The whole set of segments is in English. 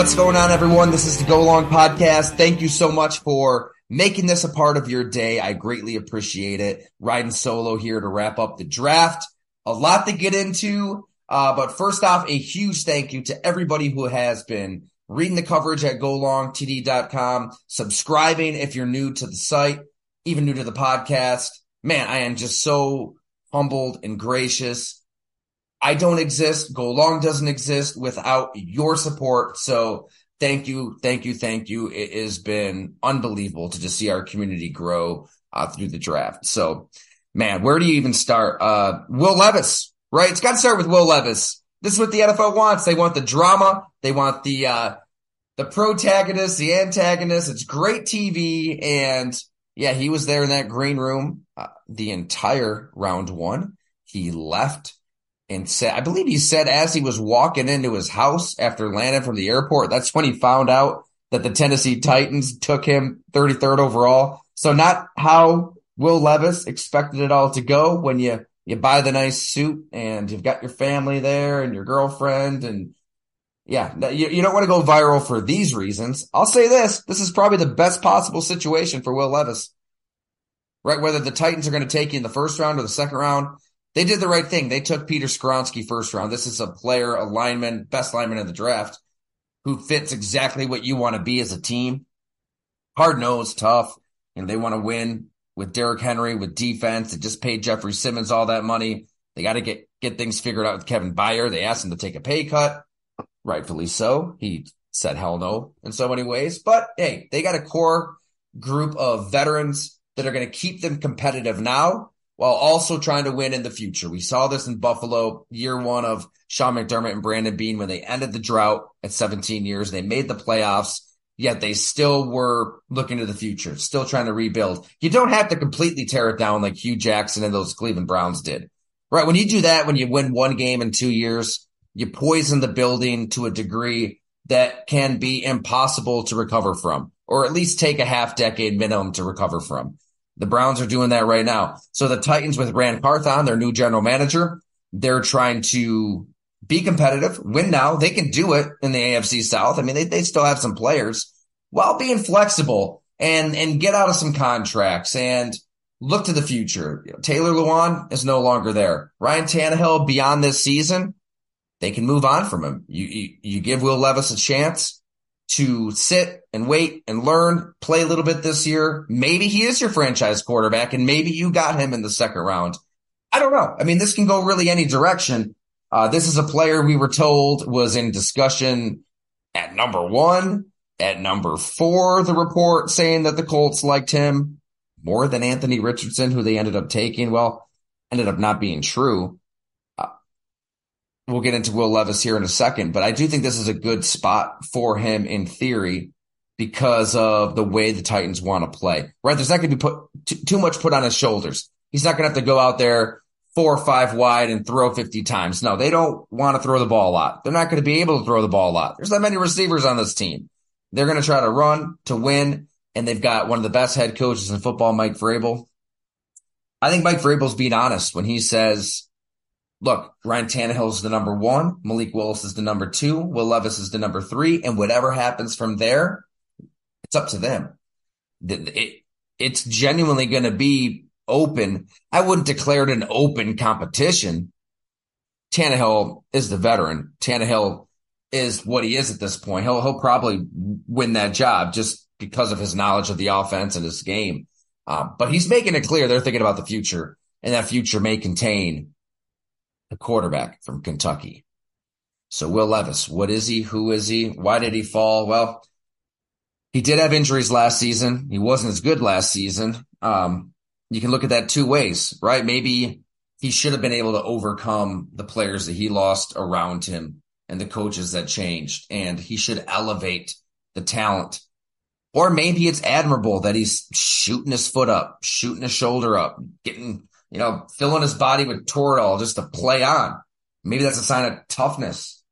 What's going on, everyone? This is the Go Long Podcast. Thank you so much for making this a part of your day. I greatly appreciate it. Riding solo here to wrap up the draft. A lot to get into. Uh, but first off, a huge thank you to everybody who has been reading the coverage at golongtd.com, subscribing if you're new to the site, even new to the podcast. Man, I am just so humbled and gracious I don't exist. Go Long doesn't exist without your support. So thank you, thank you, thank you. It has been unbelievable to just see our community grow uh, through the draft. So, man, where do you even start? Uh, Will Levis, right? It's got to start with Will Levis. This is what the NFL wants. They want the drama. They want the uh, the protagonist, the antagonist. It's great TV, and yeah, he was there in that green room uh, the entire round one. He left and said, I believe he said as he was walking into his house after landing from the airport, that's when he found out that the Tennessee Titans took him 33rd overall. So not how Will Levis expected it all to go when you, you buy the nice suit and you've got your family there and your girlfriend and yeah, you, you don't want to go viral for these reasons. I'll say this. This is probably the best possible situation for Will Levis, right? Whether the Titans are going to take you in the first round or the second round, they did the right thing. They took Peter Skoronski first round. This is a player, a lineman, best lineman in the draft who fits exactly what you want to be as a team. Hard nosed, tough, and they want to win with Derrick Henry with defense. They just paid Jeffery Simmons all that money. They got to get get things figured out with Kevin Byard. They asked him to take a pay cut, rightfully so. He said hell no in so many ways. But hey, they got a core group of veterans that are going to keep them competitive now while also trying to win in the future. We saw this in Buffalo year one of Sean McDermott and Brandon Beane when they ended the drought at 17 years. They made the playoffs, yet they still were looking to the future, still trying to rebuild. You don't have to completely tear it down like Hue Jackson and those Cleveland Browns did. Right. When you do that, when you win one game in two years, you poison the building to a degree that can be impossible to recover from, or at least take a half decade minimum to recover from. The Browns are doing that right now. So the Titans with Ran Carthon, their new general manager, they're trying to be competitive, win now. They can do it in the AFC South. I mean, they, they still have some players while being flexible and, and get out of some contracts and look to the future. You know, Taylor Lewan is no longer there. Ryan Tannehill beyond this season, they can move on from him. You, you, you give Will Levis a chance to sit and wait and learn, play a little bit this year. Maybe he is your franchise quarterback and maybe you got him in the second round. I don't know. I mean, this can go really any direction. Uh, this is a player we were told was in discussion at number one, at number four, the report saying that the Colts liked him more than Anthony Richardson, who they ended up taking. Well, ended up not being true we'll get into Will Levis here in a second, but I do think this is a good spot for him in theory because of the way the Titans want to play. Right? There's not going to be put too much put on his shoulders. He's not going to have to go out there four or five wide and throw 50 times. No, they don't want to throw the ball a lot. They're not going to be able to throw the ball a lot. There's not many receivers on this team. They're going to try to run to win, and they've got one of the best head coaches in football, Mike Vrabel. I think Mike Vrabel's being honest when he says look, Ryan Tannehill is the number one. Malik Willis is the number two. Will Levis is the number three. And whatever happens from there, it's up to them. It, it's genuinely going to be open. I wouldn't declare it an open competition. Tannehill is the veteran. Tannehill is what he is at this point. He'll, he'll probably win that job just because of his knowledge of the offense and his game. Um, but he's making it clear they're thinking about the future and that future may contain the quarterback from Kentucky. So Will Levis, what is he? Who is he? Why did he fall? Well, he did have injuries last season. He wasn't as good last season. Um, you can look at that two ways, right? Maybe he should have been able to overcome the players that he lost around him and the coaches that changed, and he should elevate the talent. Or maybe it's admirable that he's shooting his foot up, shooting his shoulder up, getting you know, filling his body with Toradol just to play on. Maybe that's a sign of toughness.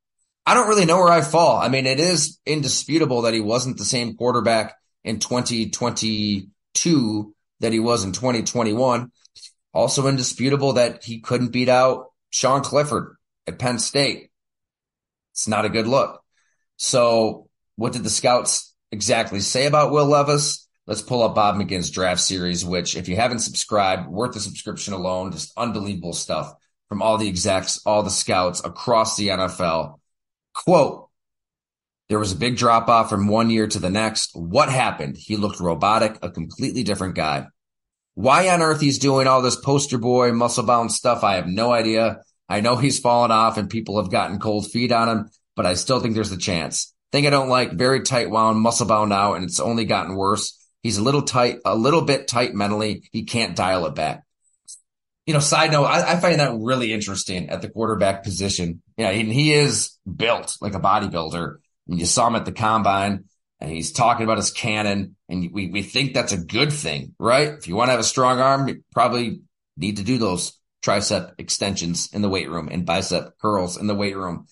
I don't really know where I fall. I mean, it is indisputable that he wasn't the same quarterback in 2022 that he was in 2021. Also indisputable that he couldn't beat out Sean Clifford at Penn State. It's not a good look. So what did the scouts exactly say about Will Levis? Let's pull up Bob McGinn's draft series, which if you haven't subscribed, worth the subscription alone, just unbelievable stuff from all the execs, all the scouts across the NFL. Quote, there was a big drop off from one year to the next. What happened? He looked robotic, a completely different guy. Why on earth he's doing all this poster boy, muscle bound stuff, I have no idea. I know he's fallen off and people have gotten cold feet on him, but I still think there's a chance. Thing I don't like, very tight wound, muscle bound out, and it's only gotten worse. He's a little tight, a little bit tight mentally. He can't dial it back you know, side note, I, I, find that really interesting at the quarterback position. Yeah, he, he is built like a bodybuilder. And you saw him at the combine and he's talking about his cannon and we, we think that's a good thing, right? If you want to have a strong arm, you probably need to do those tricep extensions in the weight room and bicep curls in the weight room.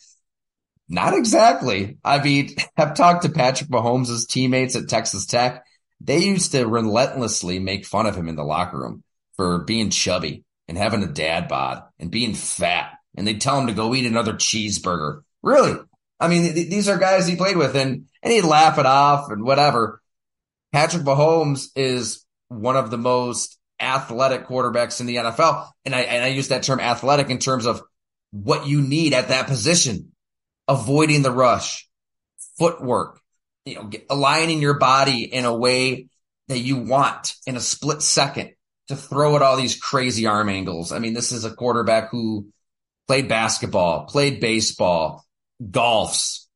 Not exactly. I mean, I've talked to Patrick Mahomes' teammates at Texas Tech. They used to relentlessly make fun of him in the locker room for being chubby and having a dad bod and being fat. And they'd tell him to go eat another cheeseburger. Really? I mean, th- these are guys he played with and, and he'd laugh it off and whatever. Patrick Mahomes is one of the most athletic quarterbacks in the NFL. And I, and I use that term athletic in terms of what you need at that position, avoiding the rush, footwork, you know, aligning your body in a way that you want in a split second to throw at all these crazy arm angles. I mean, this is a quarterback who played basketball, played baseball, golfs,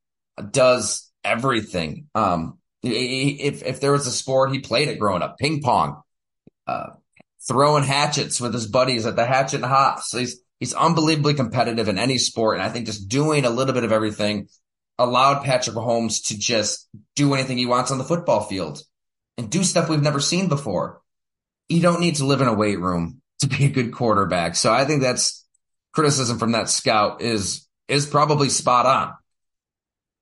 does everything. Um, if if there was a sport he played it growing up, ping pong, uh, throwing hatchets with his buddies at the hatchet and hops. So he's he's unbelievably competitive in any sport, and I think just doing a little bit of everything allowed Patrick Mahomes to just do anything he wants on the football field and do stuff we've never seen before you don't need to live in a weight room to be a good quarterback. So I think that's criticism from that scout is is probably spot on.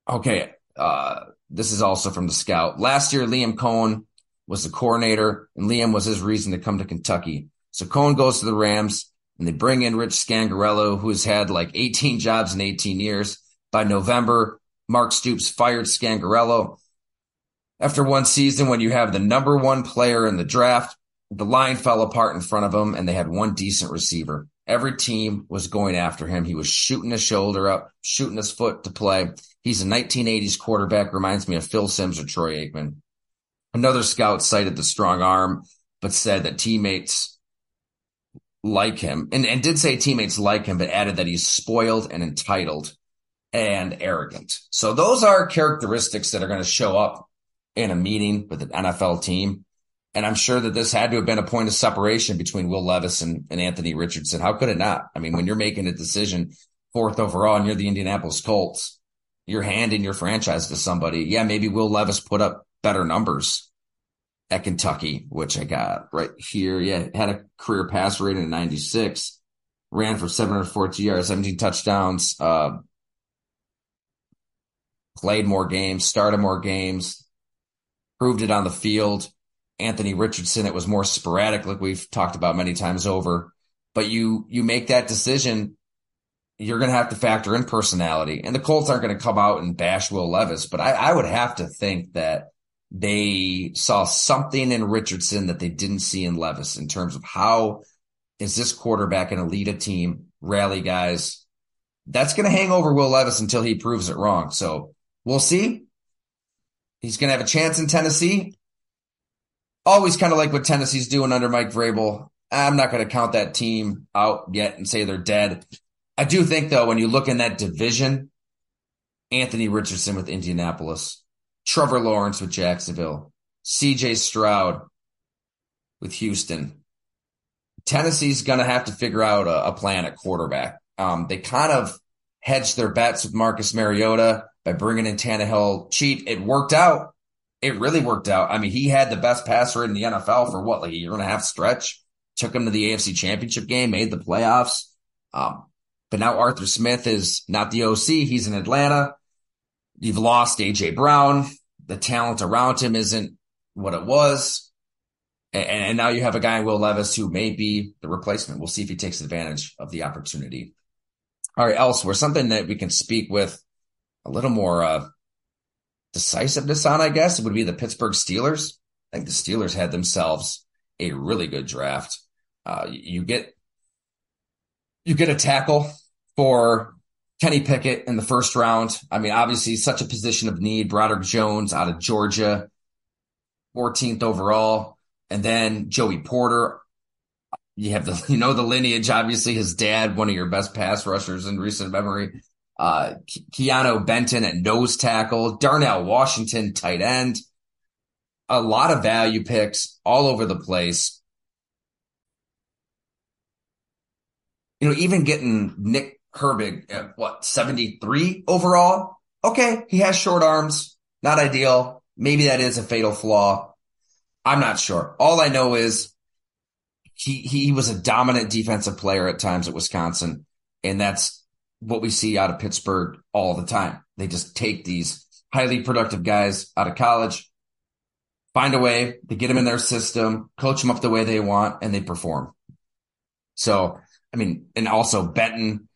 Okay, uh, this is also from the scout. Last year, Liam Coen was the coordinator, and Liam was his reason to come to Kentucky. So Coen goes to the Rams, and they bring in Rich Scangarello, who has had like 18 jobs in 18 years. By November, Mark Stoops fired Scangarello. After one season, when you have the number one player in the draft, the line fell apart in front of him and they had one decent receiver. Every team was going after him. He was shooting his shoulder up, shooting his foot to play. He's a 1980s quarterback, reminds me of Phil Simms or Troy Aikman. Another scout cited the strong arm, but said that teammates like him and, and did say teammates like him, but added that he's spoiled and entitled and arrogant. So those are characteristics that are going to show up in a meeting with an NFL team. And I'm sure that this had to have been a point of separation between Will Levis and, and Anthony Richardson. How could it not? I mean, when you're making a decision fourth overall and you're the Indianapolis Colts, you're handing your franchise to somebody. Yeah, maybe Will Levis put up better numbers at Kentucky, which I got right here. Yeah, had a career pass rating of 96, ran for 740 yards, 17 touchdowns, uh, played more games, started more games, proved it on the field. Anthony Richardson, it was more sporadic, like we've talked about many times over. But you you make that decision, you're going to have to factor in personality, and the Colts aren't going to come out and bash Will Levis. But I, I would have to think that they saw something in Richardson that they didn't see in Levis in terms of how is this quarterback going to lead a team, rally guys. That's going to hang over Will Levis until he proves it wrong. So we'll see. He's going to have a chance in Tennessee always kind of like what Tennessee's doing under Mike Vrabel. I'm not going to count that team out yet and say they're dead. I do think though, when you look in that division, Anthony Richardson with Indianapolis, Trevor Lawrence with Jacksonville, CJ Stroud with Houston. Tennessee's going to have to figure out a, a plan at quarterback. Um, they kind of hedged their bets with Marcus Mariota by bringing in Tannehill cheap. It worked out it really worked out. I mean, he had the best passer in the NFL for what, like a year and a half stretch. Took him to the AFC championship game, made the playoffs. Um, but now Arthur Smith is not the OC. He's in Atlanta. You've lost AJ Brown. The talent around him isn't what it was. And, and now you have a guy in Will Levis who may be the replacement. We'll see if he takes advantage of the opportunity. All right, elsewhere, something that we can speak with a little more, uh, decisiveness on, I guess, it would be the Pittsburgh Steelers. I think the Steelers had themselves a really good draft. Uh, you get you get a tackle for Kenny Pickett in the first round. I mean, obviously, such a position of need. Broderick Jones out of Georgia, 14th overall, and then Joey Porter. You have the you know the lineage. Obviously, his dad, one of your best pass rushers in recent memory. Uh, Keanu Benton at nose tackle, Darnell Washington tight end. A lot of value picks all over the place. You know, even getting Nick Herbig at what, 73 overall? Okay, he has short arms, not ideal. Maybe that is a fatal flaw. I'm not sure. All I know is he he was a dominant defensive player at times at Wisconsin, and that's what we see out of Pittsburgh all the time. They just take these highly productive guys out of college, find a way to get them in their system, coach them up the way they want, and they perform. So, I mean, and also Benton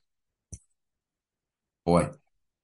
boy,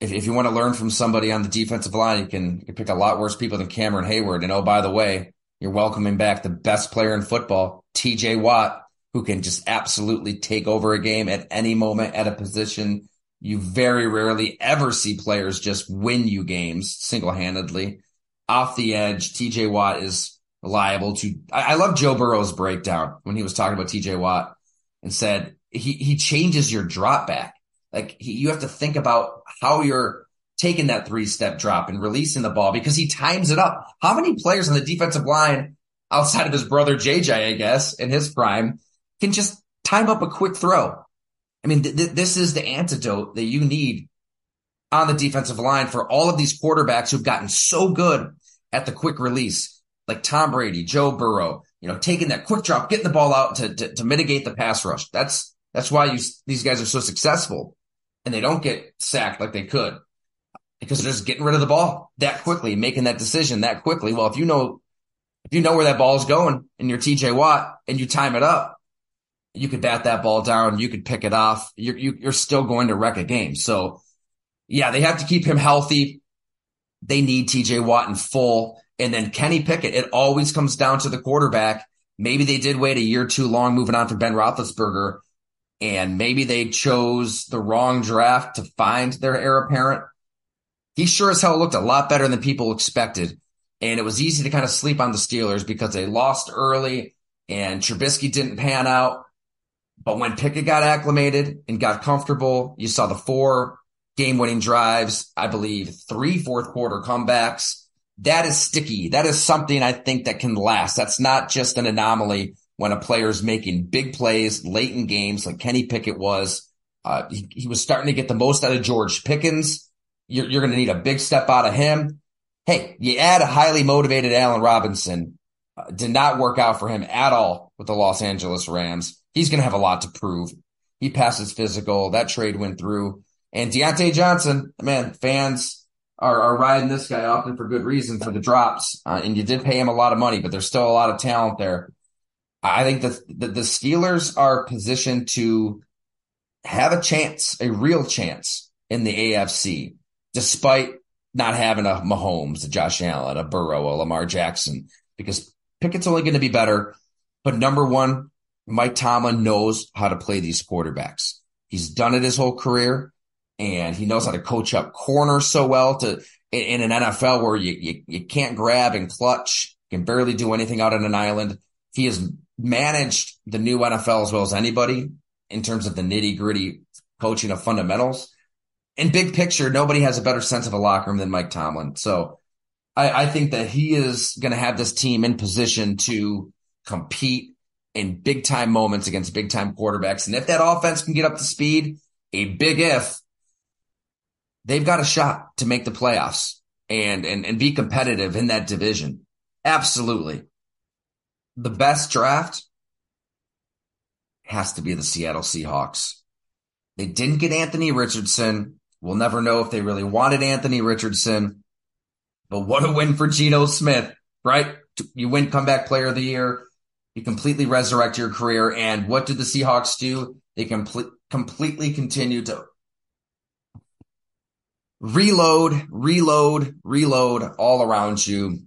if, if you want to learn from somebody on the defensive line, you can, you can pick a lot worse people than Cameron Heyward. And oh, by the way, you're welcoming back the best player in football, TJ Watt, who can just absolutely take over a game at any moment at a position. You very rarely ever see players just win you games single handedly. Off the edge, TJ Watt is liable to. I, I love Joe Burrow's breakdown when he was talking about TJ Watt and said he, he changes your drop back. Like he, you have to think about how you're taking that three step drop and releasing the ball because he times it up. How many players on the defensive line outside of his brother JJ, I guess, in his prime can just time up a quick throw? I mean, th- th- this is the antidote that you need on the defensive line for all of these quarterbacks who've gotten so good at the quick release, like Tom Brady, Joe Burrow, you know, taking that quick drop, getting the ball out to, to, to mitigate the pass rush. That's, that's why you, these guys are so successful and they don't get sacked like they could because they're just getting rid of the ball that quickly, making that decision that quickly. Well, if you know, if you know where that ball is going and you're TJ Watt and you time it up, you could bat that ball down. You could pick it off. You're, you, are you are still going to wreck a game. So yeah, they have to keep him healthy. They need TJ Watt in full. And then Kenny Pickett, it always comes down to the quarterback. Maybe they did wait a year too long moving on from Ben Roethlisberger and maybe they chose the wrong draft to find their heir apparent. He sure as hell looked a lot better than people expected. And it was easy to kind of sleep on the Steelers because they lost early and Trubisky didn't pan out. But when Pickett got acclimated and got comfortable, you saw the four game winning drives, I believe three fourth quarter comebacks. That is sticky. That is something I think that can last. That's not just an anomaly when a player is making big plays late in games like Kenny Pickett was. Uh, he, he, was starting to get the most out of George Pickens. You're, you're going to need a big step out of him. Hey, you add a highly motivated Allen Robinson. Uh, did not work out for him at all with the Los Angeles Rams. He's going to have a lot to prove. He passes physical. That trade went through. And Diontae Johnson, man, fans are, are riding this guy often for good reason for the drops. Uh, and you did pay him a lot of money, but there's still a lot of talent there. I think the, the, the Steelers are positioned to have a chance, a real chance in the AFC, despite not having a Mahomes, a Josh Allen, a Burrow, a Lamar Jackson, because Pickett's only going to be better. But number one, Mike Tomlin knows how to play these quarterbacks. He's done it his whole career and he knows how to coach up corners so well to in, an NFL where you, you, you can't grab and clutch, can barely do anything out on an island. He has managed the new NFL as well as anybody in terms of the nitty gritty coaching of fundamentals. In big picture, nobody has a better sense of a locker room than Mike Tomlin. So I, I think that he is going to have this team in position to compete in big time moments against big time quarterbacks. And if that offense can get up to speed, a big if, they've got a shot to make the playoffs and, and, and be competitive in that division. Absolutely the best draft has to be the Seattle Seahawks. They didn't get Anthony Richardson. We'll never know if they really wanted Anthony Richardson. But what a win for Geno Smith, right? You win comeback player of the year. You completely resurrect your career. And what did the Seahawks do? They complete, completely continue to reload, reload, reload all around you.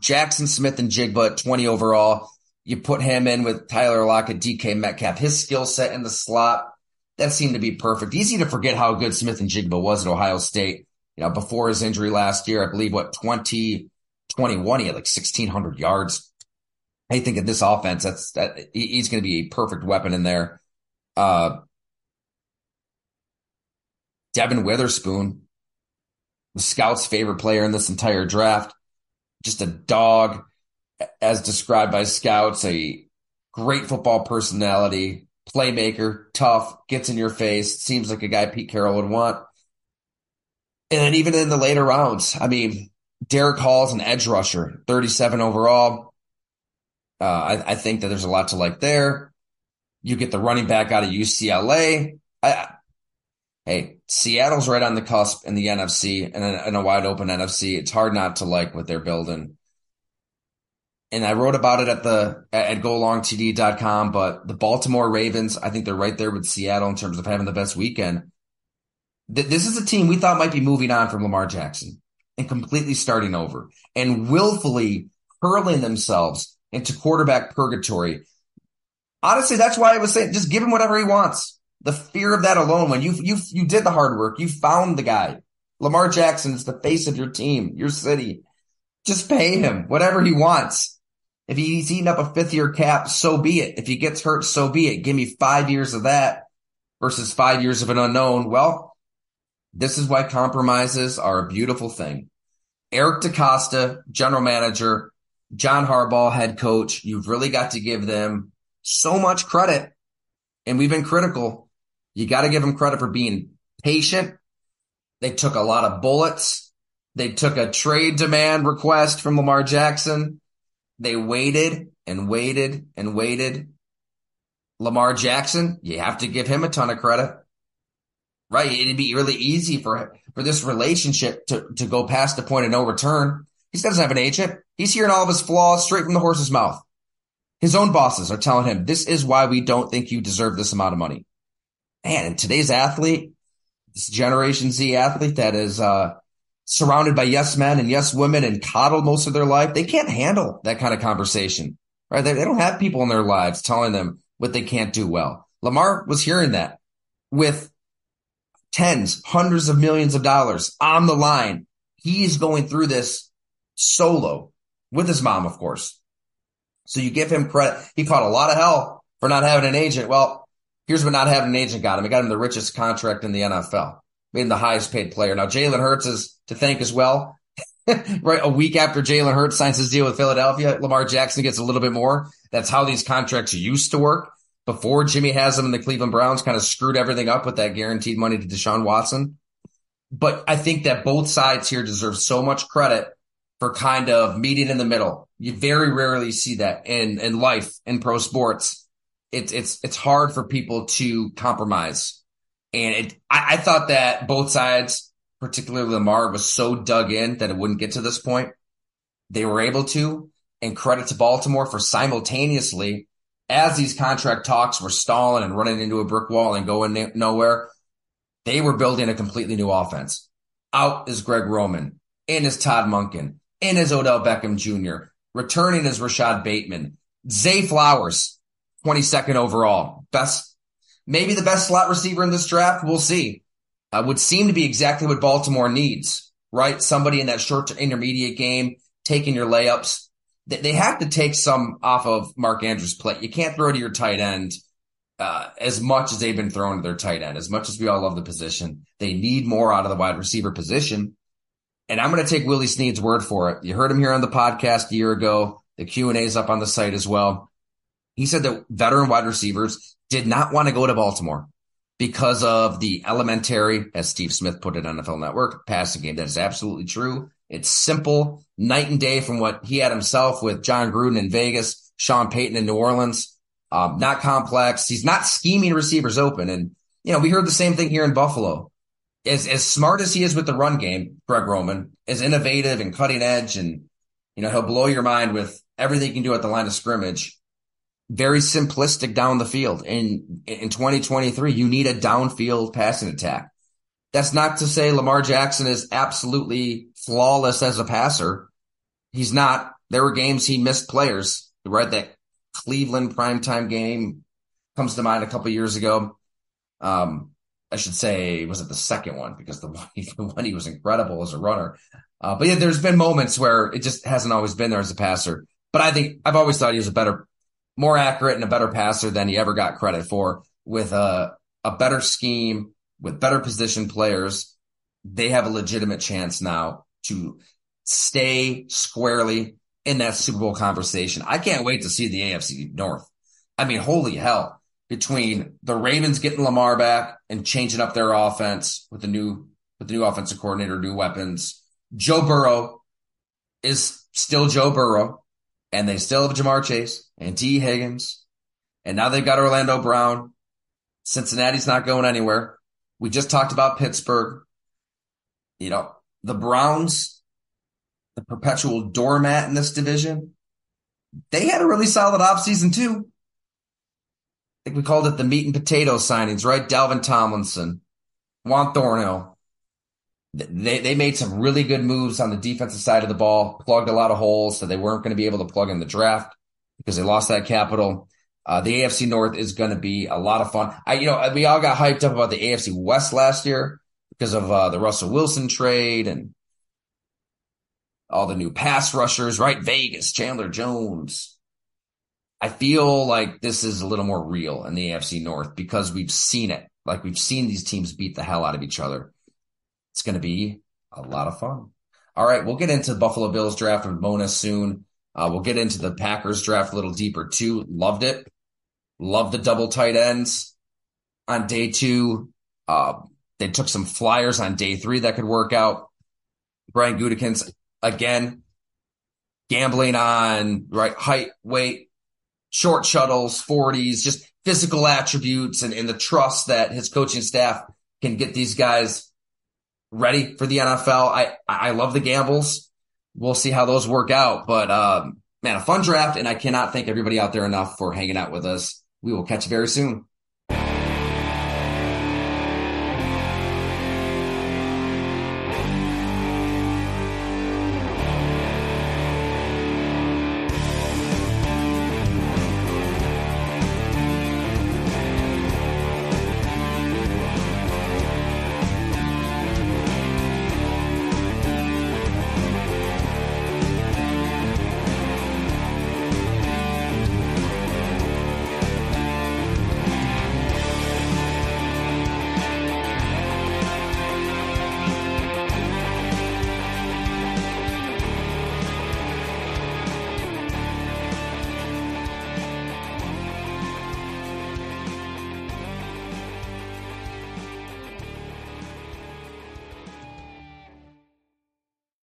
Jackson Smith-Njigba 20 overall. You put him in with Tyler Lockett, DK Metcalf, his skill set in the slot. That seemed to be perfect. Easy to forget how good Smith-Njigba was at Ohio State. You know, before his injury last year, I believe what 2021, he had like 1600 yards. I think in this offense, that's that he's going to be a perfect weapon in there. Uh, Devon Witherspoon, the scouts' favorite player in this entire draft, just a dog, as described by scouts, a great football personality, playmaker, tough, gets in your face, seems like a guy Pete Carroll would want. And then even in the later rounds, I mean, Derick Hall's an edge rusher, 37 overall. Uh, I, I, think that there's a lot to like there. You get the running back out of UCLA. I, hey, Seattle's right on the cusp in the NFC and in a wide open NFC. It's hard not to like what they're building. And I wrote about it at the at golongtd.com, but the Baltimore Ravens, I think they're right there with Seattle in terms of having the best weekend. This is a team we thought might be moving on from Lamar Jackson and completely starting over and willfully hurling themselves into quarterback purgatory. Honestly, that's why I was saying just give him whatever he wants. The fear of that alone, when you you you did the hard work, you found the guy. Lamar Jackson is the face of your team, your city. Just pay him whatever he wants. If he's eating up a fifth year cap, so be it. If he gets hurt, so be it. Give me five years of that versus five years of an unknown. Well, this is why compromises are a beautiful thing. Eric DeCosta, general manager, John Harbaugh, head coach, you've really got to give them so much credit. And we've been critical. You got to give them credit for being patient. They took a lot of bullets. They took a trade demand request from Lamar Jackson. They waited and waited and waited. Lamar Jackson, you have to give him a ton of credit. Right? It'd be really easy for for this relationship to, to go past the point of no return. He doesn't have an agent. He's hearing all of his flaws straight from the horse's mouth. His own bosses are telling him, this is why we don't think you deserve this amount of money. Man, and today's athlete, this Generation Z athlete that is uh, surrounded by yes men and yes women and coddled most of their life, they can't handle that kind of conversation, right? They, they don't have people in their lives telling them what they can't do well. Lamar was hearing that with tens, hundreds of millions of dollars on the line. He's going through this solo with his mom, of course. So you give him credit. He caught a lot of hell for not having an agent. Well, here's what not having an agent got him. It got him the richest contract in the NFL, made him the highest paid player. Now Jalen Hurts is to thank as well. right. A week after Jalen Hurts signs his deal with Philadelphia, Lamar Jackson gets a little bit more. That's how these contracts used to work before Jimmy has Haslam and the Cleveland Browns kind of screwed everything up with that guaranteed money to Deshaun Watson. But I think that both sides here deserve so much credit for kind of meeting in the middle. You very rarely see that in, in life in pro sports. It's, it's, it's hard for people to compromise. And it, I, I thought that both sides, particularly Lamar, was so dug in that it wouldn't get to this point. They were able to, and credit to Baltimore for simultaneously, as these contract talks were stalling and running into a brick wall and going nowhere, they were building a completely new offense. Out is Greg Roman, in is Todd Monken, in as Odell Beckham Jr., returning as Rashod Bateman, Zay Flowers, 22nd overall, best, maybe the best slot receiver in this draft. We'll see. Uh, would seem to be exactly what Baltimore needs, right? Somebody in that short to intermediate game, taking your layups. They, they have to take some off of Mark Andrews' plate. You can't throw to your tight end uh, as much as they've been throwing to their tight end. As much as we all love the position, they need more out of the wide receiver position. And I'm going to take Willie Snead's word for it. You heard him here on the podcast a year ago. The Q and A is up on the site as well. He said that veteran wide receivers did not want to go to Baltimore because of the elementary, as Steve Smith put it on NFL Network, passing game. That is absolutely true. It's simple, night and day from what he had himself with Jon Gruden in Vegas, Sean Payton in New Orleans. Um, not complex. He's not scheming receivers open. And, you know, we heard the same thing here in Buffalo as as smart as he is with the run game, Greg Roman, as innovative and cutting edge, and you know he'll blow your mind with everything he can do at the line of scrimmage. Very simplistic down the field. In in 2023, you need a downfield passing attack. That's not to say Lamar Jackson is absolutely flawless as a passer. He's not. There were games he missed players, right? That Cleveland primetime game comes to mind a couple years ago. Um, I should say, was it the second one? Because the one, the one he was incredible as a runner. Uh, but yeah, there's been moments where it just hasn't always been there as a passer. But I think I've always thought he was a better, more accurate and a better passer than he ever got credit for with a, a better scheme, with better position players. They have a legitimate chance now to stay squarely in that Super Bowl conversation. I can't wait to see the AFC North. I mean, holy hell. Between the Ravens getting Lamar back and changing up their offense with the new with the new offensive coordinator, new weapons. Joe Burrow is still Joe Burrow, and they still have Ja'Marr Chase and Tee Higgins, and now they've got Orlando Brown. Cincinnati's not going anywhere. We just talked about Pittsburgh. You know, the Browns, the perpetual doormat in this division, they had a really solid offseason too. Think we called it the meat and potato signings, right? Dalvin Tomlinson, Juan Thornhill. They, they made some really good moves on the defensive side of the ball, plugged a lot of holes that they weren't going to be able to plug in the draft because they lost that capital. Uh, the AFC North is going to be a lot of fun. I, you know, we all got hyped up about the AFC West last year because of uh, the Russell Wilson trade and all the new pass rushers, right? Vegas, Chandler Jones, I feel like this is a little more real in the AFC North because we've seen it. Like we've seen these teams beat the hell out of each other. It's going to be a lot of fun. All right, we'll get into Buffalo Bills draft with Mona soon. Uh, we'll get into the Packers draft a little deeper too. Loved it. Loved the double tight ends on day two. Uh, they took some flyers on day three that could work out. Brian Gutekunst again gambling on right height, weight, short shuttles, 40s, just physical attributes and, and the trust that his coaching staff can get these guys ready for the NFL. I, I love the gambles. We'll see how those work out, but, um, man, a fun draft. And I cannot thank everybody out there enough for hanging out with us. We will catch you very soon.